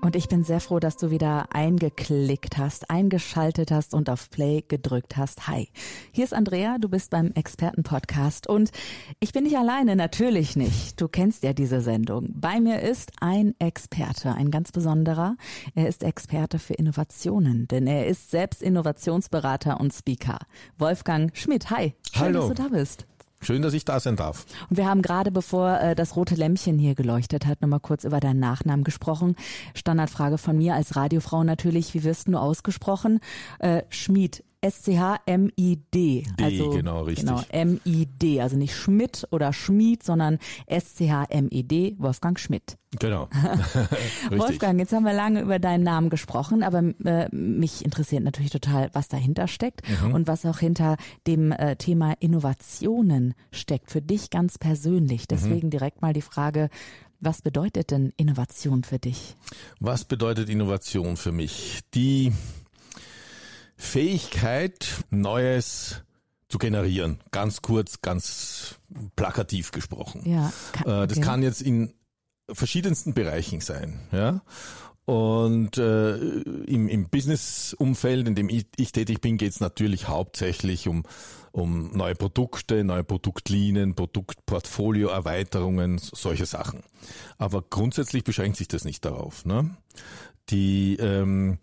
Und ich bin sehr froh, dass du wieder eingeklickt hast, eingeschaltet hast und auf Play gedrückt hast. Hi, hier ist Andrea, du bist beim Expertenpodcast und ich bin nicht alleine, natürlich nicht. Du kennst ja diese Sendung. Bei mir ist ein Experte, ein ganz besonderer. Er ist Experte für Innovationen, denn er ist selbst Innovationsberater und Speaker. Wolfgang Schmidt, hi. Schön, Hallo. dass du da bist. Schön, dass ich da sein darf. Und wir haben gerade, bevor äh, das rote Lämpchen hier geleuchtet hat, nochmal kurz über deinen Nachnamen gesprochen. Standardfrage von mir als Radiofrau natürlich, wie wirst du ausgesprochen? Äh, Schmied, S-C-H-M-I-D. D, Also, genau, richtig. Genau, M-I-D. Also nicht Schmidt oder Schmied, sondern S-C-H-M-I-D, Wolfgang Schmidt. Genau. Wolfgang, jetzt haben wir lange über deinen Namen gesprochen, aber äh, mich interessiert natürlich total, was dahinter steckt Mhm. und was auch hinter dem äh, Thema Innovationen steckt, für dich ganz persönlich. Mhm. Deswegen direkt mal die Frage, was bedeutet denn Innovation für dich? Was bedeutet Innovation für mich? Die Fähigkeit, Neues zu generieren. Ganz kurz, ganz plakativ gesprochen. Ja, kann- Äh, Das okay. kann jetzt in verschiedensten Bereichen sein. Ja? Und äh, im, im Business-Umfeld, in dem ich, ich tätig bin, geht es natürlich hauptsächlich um, um neue Produkte, neue Produktlinien, Produktportfolio-Erweiterungen, solche Sachen. Aber grundsätzlich beschränkt sich das nicht darauf. Ne? Die ähm, äh,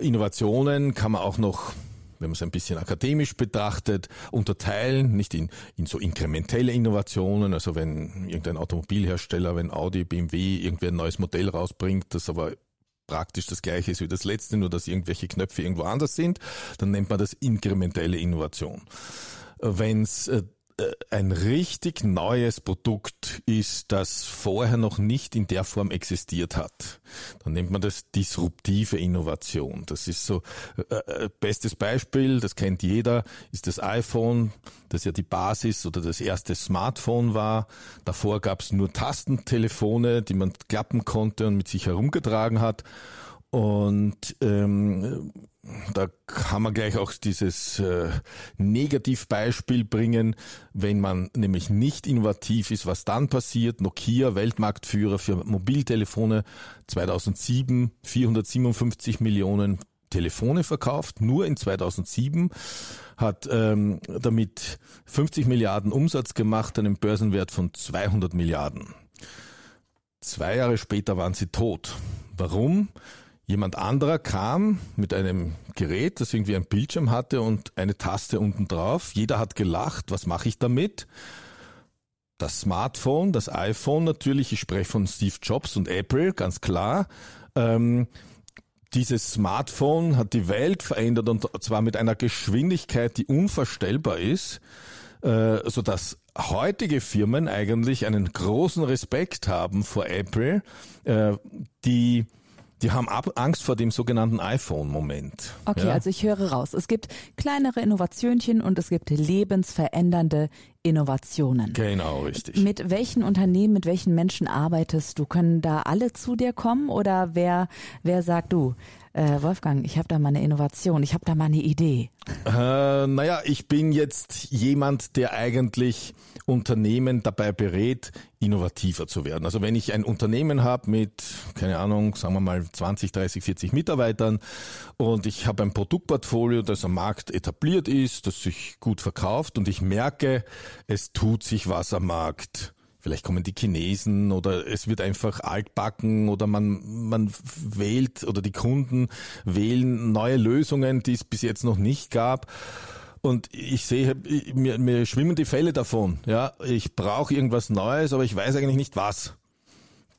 Innovationen kann man auch noch wenn man es ein bisschen akademisch betrachtet, unterteilen, nicht in, in so inkrementelle Innovationen, also wenn irgendein Automobilhersteller, wenn Audi, BMW irgendwie ein neues Modell rausbringt, das aber praktisch das gleiche ist wie das letzte, nur dass irgendwelche Knöpfe irgendwo anders sind, dann nennt man das inkrementelle Innovation. Wenn es äh, ein richtig neues Produkt ist, das vorher noch nicht in der Form existiert hat, dann nennt man das disruptive Innovation. Das ist so äh, äh, bestes Beispiel, das kennt jeder, ist das iPhone, das ja die Basis oder das erste Smartphone war. Davor gab es nur Tastentelefone, die man klappen konnte und mit sich herumgetragen hat. Und ähm, da kann man gleich auch dieses äh, Negativbeispiel bringen, wenn man nämlich nicht innovativ ist, was dann passiert. Nokia, Weltmarktführer für Mobiltelefone 2007, 457 Millionen Telefone verkauft, nur in 2007, hat ähm, damit 50 Milliarden Umsatz gemacht, einen Börsenwert von 200 Milliarden. Zwei Jahre später waren sie tot. Warum? Jemand anderer kam mit einem Gerät, das irgendwie ein Bildschirm hatte und eine Taste unten drauf. Jeder hat gelacht. Was mache ich damit? Das Smartphone, das iPhone natürlich, ich spreche von Steve Jobs und Apple, ganz klar. Ähm, dieses Smartphone hat die Welt verändert und zwar mit einer Geschwindigkeit, die unvorstellbar ist, äh, so dass heutige Firmen eigentlich einen großen Respekt haben vor Apple, äh, die die haben ab Angst vor dem sogenannten iPhone-Moment. Okay, ja? also ich höre raus. Es gibt kleinere Innovationchen und es gibt lebensverändernde Innovationen. Genau, richtig. Mit welchen Unternehmen, mit welchen Menschen arbeitest du? Können da alle zu dir kommen oder wer, wer sagt du, äh, Wolfgang, ich habe da mal eine Innovation, ich habe da mal eine Idee? Äh, naja, ich bin jetzt jemand, der eigentlich Unternehmen dabei berät, innovativer zu werden. Also wenn ich ein Unternehmen habe mit, keine Ahnung, sagen wir mal 20, 30, 40 Mitarbeitern und ich habe ein Produktportfolio, das am Markt etabliert ist, das sich gut verkauft und ich merke, es tut sich was am Markt. Vielleicht kommen die Chinesen oder es wird einfach altbacken oder man, man wählt oder die Kunden wählen neue Lösungen, die es bis jetzt noch nicht gab. Und ich sehe, mir, mir schwimmen die Fälle davon. Ja, ich brauche irgendwas Neues, aber ich weiß eigentlich nicht was.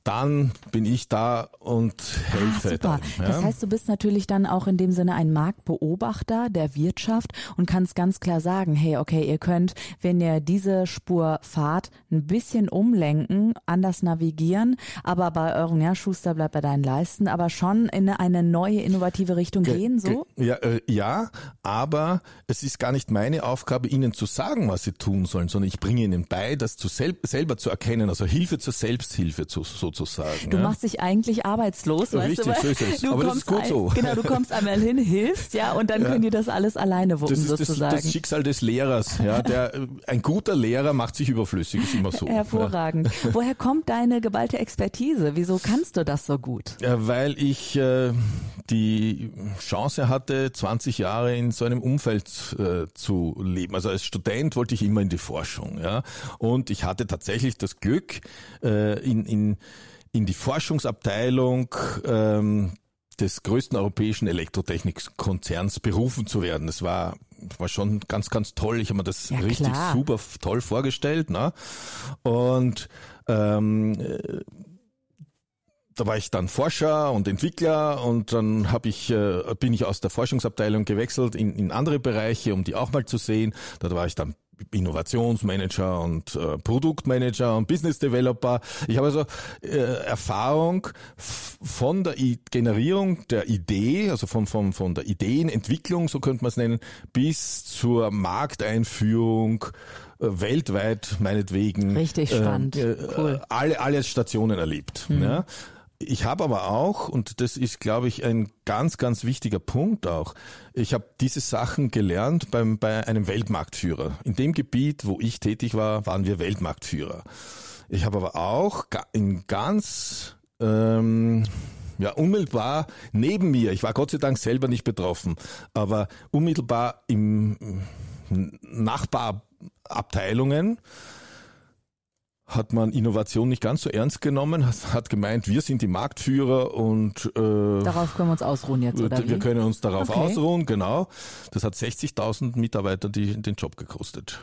Dann bin ich da und helfe. Ah, super. Dann, ja? Das heißt, du bist natürlich dann auch in dem Sinne ein Marktbeobachter der Wirtschaft und kannst ganz klar sagen, hey, okay, ihr könnt, wenn ihr diese Spur fahrt, ein bisschen umlenken, anders navigieren, aber bei euren, ja, Schuster bleibt bei deinen Leisten, aber schon in eine neue innovative Richtung ge gehen, so? Ja, äh, ja, aber es ist gar nicht meine Aufgabe, ihnen zu sagen, was sie tun sollen, sondern ich bringe ihnen bei, das zu sel selber zu erkennen, also Hilfe zur Selbsthilfe zu, sozusagen. Du ja? machst dich eigentlich arbeitslos, Richtig, weißt du? Richtig. Du aber das ist gut ein, so. Genau, du kommst einmal hin, hilfst, ja, und dann Ja. können die das alles alleine wuppen, Das ist das, sozusagen. das Schicksal des Lehrers. Ja, der, äh, ein guter Lehrer macht sich überflüssig, ist immer so. Hervorragend. Woher kommt deine geballte Expertise? Wieso kannst du das so gut? Ja, weil ich äh, die Chance hatte, 20 Jahre in so einem Umfeld äh, zu leben. Also als Student wollte ich immer in die Forschung. Ja? Und ich hatte tatsächlich das Glück, äh, in, in, in die Forschungsabteilung ähm, des größten europäischen Elektrotechnikkonzerns berufen zu werden. Das war war schon ganz, ganz toll. Ich habe mir das Ja, richtig klar. super toll vorgestellt. Ne? Und ähm, äh, da war ich dann Forscher und Entwickler und dann hab ich, äh, bin ich aus der Forschungsabteilung gewechselt in, in andere Bereiche, um die auch mal zu sehen. Da war ich dann Innovationsmanager und äh, Produktmanager und Business Developer. Ich habe also äh, Erfahrung von der I Generierung der Idee, also von, von, von der Ideenentwicklung, so könnte man es nennen, bis zur Markteinführung äh, weltweit meinetwegen. Richtig äh, spannend. äh, Cool. alle, alle Stationen erlebt. Ja. Ich habe aber auch, und das ist, glaube ich, ein ganz, ganz wichtiger Punkt auch, ich habe diese Sachen gelernt beim, bei einem Weltmarktführer. In dem Gebiet, wo ich tätig war, waren wir Weltmarktführer. Ich habe aber auch in ganz ähm, ja, unmittelbar neben mir, ich war Gott sei Dank selber nicht betroffen, aber unmittelbar im Nachbarabteilungen hat man Innovation nicht ganz so ernst genommen, hat, gemeint, wir sind die Marktführer und äh, Darauf können wir uns ausruhen jetzt, oder wir wie? können uns darauf Okay. ausruhen, genau. Das hat 60.000 Mitarbeiter die, den Job gekostet.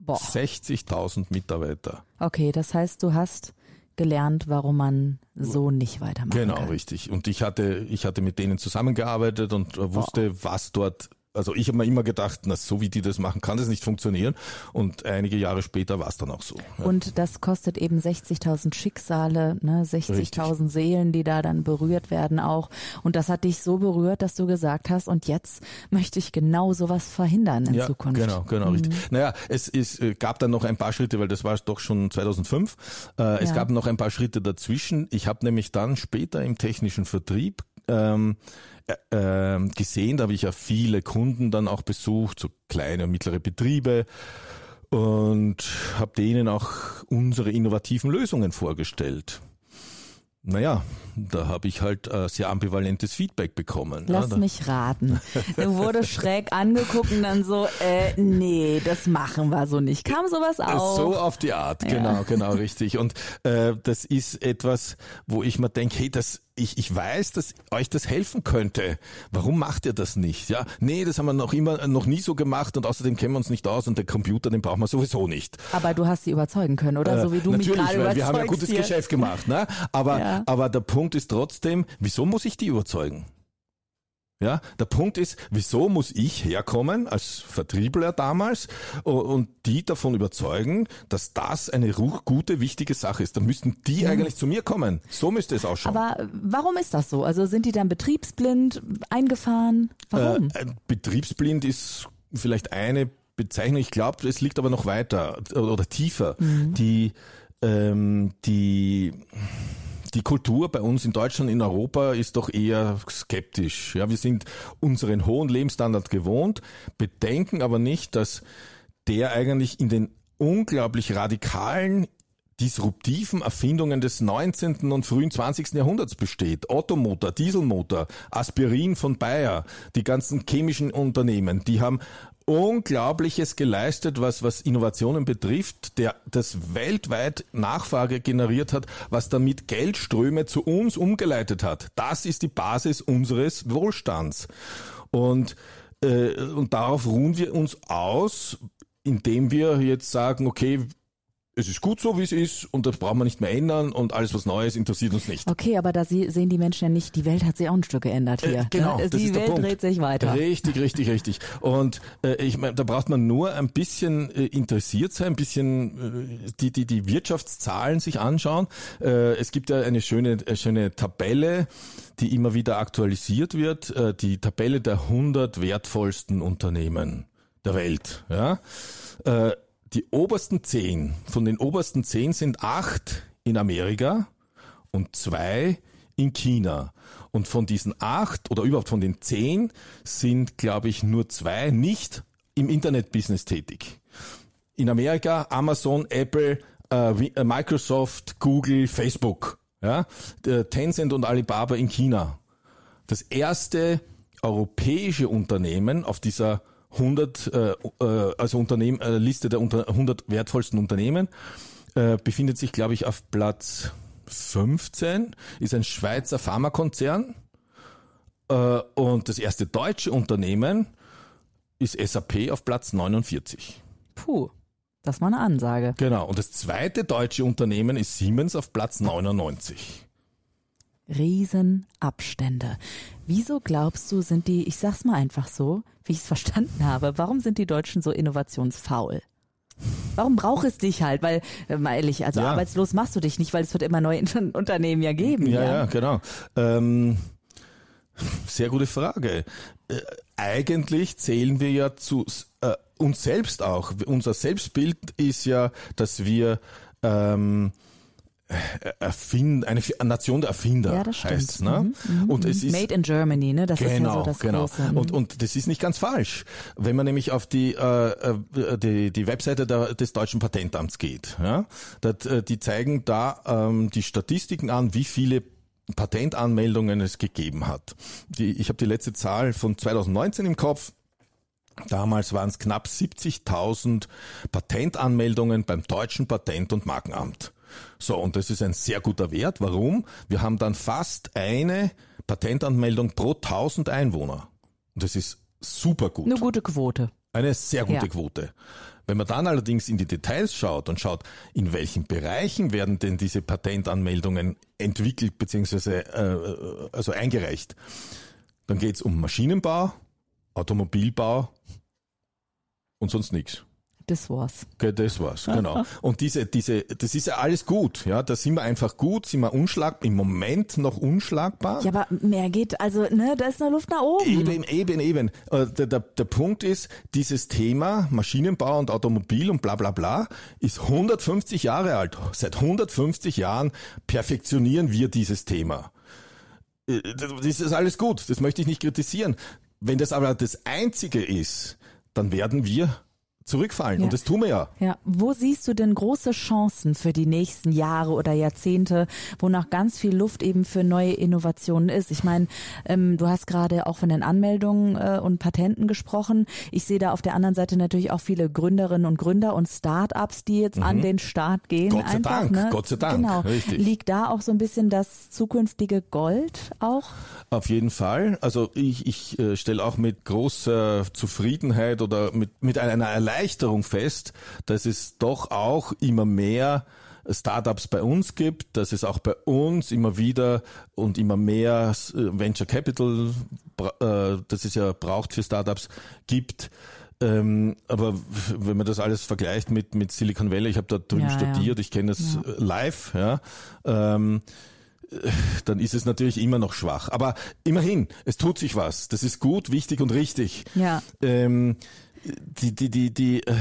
Boah. 60.000 Mitarbeiter. Okay, das heißt, du hast gelernt, warum man so nicht weitermachen Genau, kann. richtig. Und ich hatte, ich hatte mit denen zusammengearbeitet und äh, wusste, was dort. Also ich habe mir immer gedacht, na so wie die das machen, kann das nicht funktionieren. Und einige Jahre später war es dann auch so. Ja. Und das kostet eben 60.000 Schicksale, ne? 60.000 Seelen, die da dann berührt werden auch. Und das hat dich so berührt, dass du gesagt hast, und jetzt möchte ich genau sowas verhindern in ja, Zukunft. Genau, genau, richtig. Naja, es ist, äh, gab dann noch ein paar Schritte, weil das war doch schon 2005. Äh, Es Ja. gab noch ein paar Schritte dazwischen. Ich habe nämlich dann später im technischen Vertrieb ähm, äh, ähm, gesehen, da habe ich ja viele Kunden dann auch besucht, so kleine und mittlere Betriebe und habe denen auch unsere innovativen Lösungen vorgestellt. Naja, da habe ich halt äh, sehr ambivalentes Feedback bekommen. Lass ja, mich raten. Du wurdest schräg angeguckt und dann so, äh, nee, das machen wir so nicht. Kam sowas auch? So auf die Art, Ja. genau, genau, richtig. Und äh, das ist etwas, wo ich mir denke, hey, das, ich, ich weiß, dass euch das helfen könnte. Warum macht ihr das nicht? Ja, nee, das haben wir noch immer, noch nie so gemacht und außerdem kennen wir uns nicht aus und der Computer, den brauchen wir sowieso nicht. Aber du hast sie überzeugen können, oder? so wie du Äh, mich gerade überzeugst wir haben ja gutes hier. Geschäft gemacht, ne? Aber, Ja. aber der Punkt ist trotzdem, wieso muss ich die überzeugen? Ja, der Punkt ist, wieso muss ich herkommen als Vertriebler damals und die davon überzeugen, dass das eine gute, wichtige Sache ist? Dann müssten die eigentlich zu mir kommen. So müsste es ausschauen. Aber äh, warum ist das so? Also sind die dann betriebsblind, eingefahren? Warum? Äh, betriebsblind ist vielleicht eine Bezeichnung. Ich glaube, es liegt aber noch weiter oder tiefer. Die, ähm, die, die Kultur bei uns in Deutschland, in Europa ist doch eher skeptisch. Ja, wir sind unseren hohen Lebensstandard gewohnt, bedenken aber nicht, dass der eigentlich in den unglaublich radikalen disruptiven Erfindungen des 19. und frühen 20. Jahrhunderts besteht. Ottomotor, Dieselmotor, Aspirin von Bayer, die ganzen chemischen Unternehmen, die haben Unglaubliches geleistet, was, was Innovationen betrifft, der das weltweit Nachfrage generiert hat, was damit Geldströme zu uns umgeleitet hat. Das ist die Basis unseres Wohlstands. Und, äh, und darauf ruhen wir uns aus, indem wir jetzt sagen, okay, es ist gut so, wie es ist und das brauchen wir nicht mehr ändern und alles, was Neues, interessiert uns nicht. Okay, aber da sehen die Menschen ja nicht, die Welt hat sich auch ein Stück geändert hier. Äh, genau, ne? das die ist der Welt Punkt. dreht sich weiter. Richtig, richtig, richtig. Und äh, ich meine, da braucht man nur ein bisschen äh, interessiert sein, ein bisschen äh, die, die, die Wirtschaftszahlen sich anschauen. Äh, es gibt ja eine schöne, eine schöne Tabelle, die immer wieder aktualisiert wird, äh, die Tabelle der 100 wertvollsten Unternehmen der Welt. Ja? Äh, die obersten zehn, von den obersten zehn sind acht in Amerika und zwei in China. Und von diesen acht oder überhaupt von den zehn sind, glaube ich, nur zwei nicht im Internetbusiness tätig. In Amerika Amazon, Apple, äh, Microsoft, Google, Facebook. Ja? Tencent und Alibaba in China. Das erste europäische Unternehmen auf dieser 100, äh, also Unternehmen, äh, Liste der unter 100 wertvollsten Unternehmen, äh, befindet sich, glaube ich, auf Platz 15, ist ein Schweizer Pharmakonzern. Äh, und das erste deutsche Unternehmen ist SAP auf Platz 49. Puh, das war eine Ansage. Genau. Und das zweite deutsche Unternehmen ist Siemens auf Platz 99. Riesenabstände. Wieso glaubst du, sind die, ich sag's mal einfach so, wie ich es verstanden habe, warum sind die Deutschen so innovationsfaul? Warum braucht es dich halt? Weil, äh, mal ehrlich, also Ja. arbeitslos machst du dich nicht, weil es wird immer neue Unternehmen ja geben. Ja, ja, genau. Ähm, sehr gute Frage. Äh, eigentlich zählen wir ja zu äh, uns selbst auch. Unser Selbstbild ist ja, dass wir ähm, erfinden, eine Nation der Erfinder Ja, das heißt, ne? Mhm, Und es ist Made in Germany, ne? Das ist ja genau, so das genau. Große. Mhm. Und, und das ist nicht ganz falsch. Wenn man nämlich auf die, äh, äh, die, die Webseite der, des deutschen Patentamts geht, ja, dat, äh, die zeigen da ähm, die Statistiken an, wie viele Patentanmeldungen es gegeben hat. Die, ich habe die letzte Zahl von 2019 im Kopf. Damals waren es knapp 70.000 Patentanmeldungen beim deutschen Patent- und Markenamt. So, und das ist ein sehr guter Wert. Warum? Wir haben dann fast eine Patentanmeldung pro 1000 Einwohner. Und das ist super gut. Eine gute Quote. Eine sehr gute Ja. Quote. Wenn man dann allerdings in die Details schaut und schaut, in welchen Bereichen werden denn diese Patentanmeldungen entwickelt bzw. Äh, also eingereicht, dann geht es um Maschinenbau, Automobilbau und sonst nichts. Das war's. Okay, das war's, genau. Und diese, diese, das ist ja alles gut, ja. Da sind wir einfach gut, sind wir unschlagbar, im Moment noch unschlagbar. Ja, aber mehr geht, also, ne, da ist noch Luft nach oben. Eben, eben, eben. Äh, Der, der, der Punkt ist, dieses Thema Maschinenbau und Automobil und bla bla bla ist 150 Jahre alt. Seit 150 Jahren perfektionieren wir dieses Thema. Äh, Das ist alles gut, das möchte ich nicht kritisieren. Wenn das aber das Einzige ist, dann werden wir zurückfallen. Ja. Und das tun wir ja. Ja, wo siehst du denn große Chancen für die nächsten Jahre oder Jahrzehnte, wo noch ganz viel Luft eben für neue Innovationen ist? Ich meine, ähm, du hast gerade auch von den Anmeldungen äh, und Patenten gesprochen. Ich sehe da auf der anderen Seite natürlich auch viele Gründerinnen und Gründer und Start-ups, die jetzt an den Start gehen. Mhm. Gott sei einfach, Dank, ne? Gott sei Dank, Genau. richtig. Liegt da auch so ein bisschen das zukünftige Gold auch? Auf jeden Fall. Also ich, ich äh, stelle auch mit großer Zufriedenheit oder mit, mit einer Erleichterung fest, dass es doch auch immer mehr Startups bei uns gibt, dass es auch bei uns immer wieder und immer mehr äh, Venture Capital, äh, das es ja braucht für Startups, gibt. Ähm, aber wenn man das alles vergleicht mit, mit Silicon Valley, ich habe da drüben Ja, ja. studiert, ich kenne das äh, live, ja, ähm, dann ist es natürlich immer noch schwach. Aber immerhin, es tut sich was. Das ist gut, wichtig und richtig. Ja. Ähm, die, die, die, die, äh,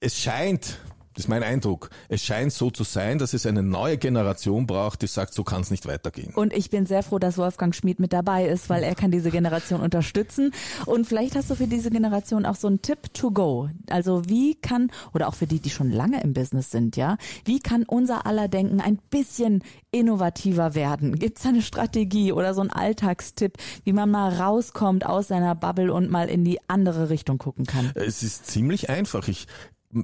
es scheint, das ist mein Eindruck, es scheint so zu sein, dass es eine neue Generation braucht, die sagt, so kann es nicht weitergehen. Und ich bin sehr froh, dass Wolfgang Schmid mit dabei ist, weil er kann diese Generation unterstützen. Und vielleicht hast du für diese Generation auch so einen Tipp to go. Also wie kann, oder auch für die, die schon lange im Business sind, ja, wie kann unser aller Denken ein bisschen innovativer werden? Gibt es eine Strategie oder so einen Alltagstipp, wie man mal rauskommt aus seiner Bubble und mal in die andere Richtung gucken kann? Es ist ziemlich einfach. Ich,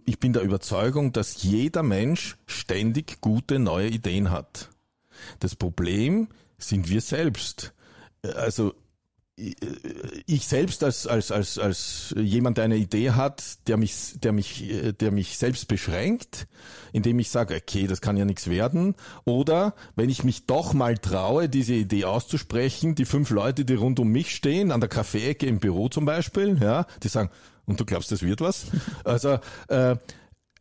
ich bin der Überzeugung, dass jeder Mensch ständig gute neue Ideen hat. Das Problem sind wir selbst. Also ich selbst als, als, als, als jemand, der eine Idee hat, der mich, der mich, der mich selbst beschränkt, indem ich sage, okay, das kann ja nichts werden. Oder wenn ich mich doch mal traue, diese Idee auszusprechen, die fünf Leute, die rund um mich stehen, an der Kaffeeecke im Büro zum Beispiel, ja, die sagen, und du glaubst, das wird was? Also äh,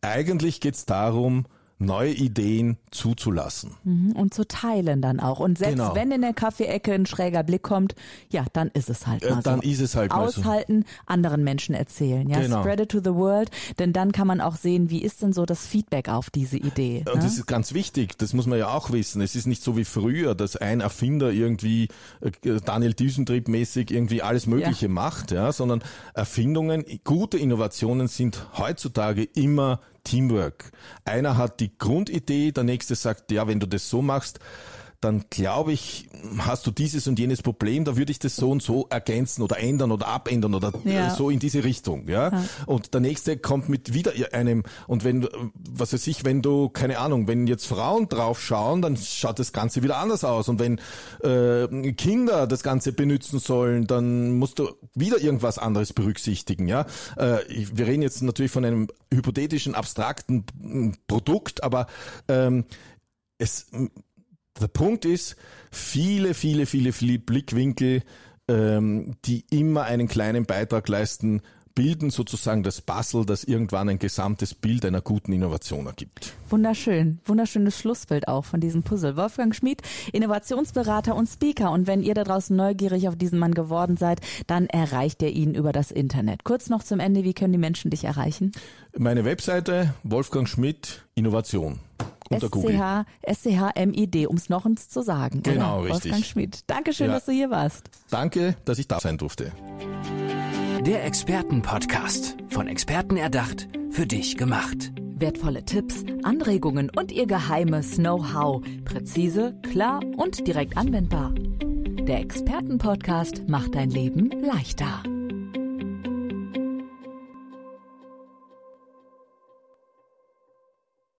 eigentlich geht's darum, neue Ideen zuzulassen. Mhm, und zu teilen dann auch. Und selbst genau. wenn in der Kaffeeecke ein schräger Blick kommt, ja, dann ist es halt äh, mal äh, Dann so. ist es halt mal Aushalten, so. anderen Menschen erzählen. Ja, genau. spread it to the world. Denn dann kann man auch sehen, wie ist denn so das Feedback auf diese Idee. Und ne? das ist ganz wichtig. Das muss man ja auch wissen. Es ist nicht so wie früher, dass ein Erfinder irgendwie äh, Daniel Düsentrieb mäßig irgendwie alles Mögliche ja. macht, ja, sondern Erfindungen, gute Innovationen sind heutzutage immer Teamwork. Einer hat die Grundidee, der nächste sagt, ja, wenn du das so machst, dann glaube ich, hast du dieses und jenes Problem, da würde ich das so und so ergänzen oder ändern oder abändern oder ja. so in diese Richtung, ja? ja. Und der nächste kommt mit wieder einem und wenn was weiß ich, wenn du keine Ahnung, wenn jetzt Frauen drauf schauen, dann schaut das Ganze wieder anders aus und wenn äh, Kinder das Ganze benutzen sollen, dann musst du wieder irgendwas anderes berücksichtigen, ja? Äh, wir reden jetzt natürlich von einem hypothetischen abstrakten Produkt, aber ähm, es der Punkt ist, viele, viele, viele, viele Blickwinkel, ähm, die immer einen kleinen Beitrag leisten, bilden sozusagen das Puzzle, das irgendwann ein gesamtes Bild einer guten Innovation ergibt. Wunderschön, wunderschönes Schlussbild auch von diesem Puzzle. Wolfgang Schmid, Innovationsberater und Speaker. Und wenn ihr da draußen neugierig auf diesen Mann geworden seid, dann erreicht ihr ihn über das Internet. Kurz noch zum Ende, wie können die Menschen dich erreichen? Meine Webseite Wolfgang Schmidt Innovation unter Google. SCHMID, um es noch uns zu sagen. Genau, oder? richtig. Wolfgang Schmidt. Dankeschön, ja. dass du hier warst. Danke, dass ich da sein durfte. Der Expertenpodcast. Von Experten erdacht, für dich gemacht. Wertvolle Tipps, Anregungen und ihr geheimes Know-how. Präzise, klar und direkt anwendbar. Der Expertenpodcast macht dein Leben leichter.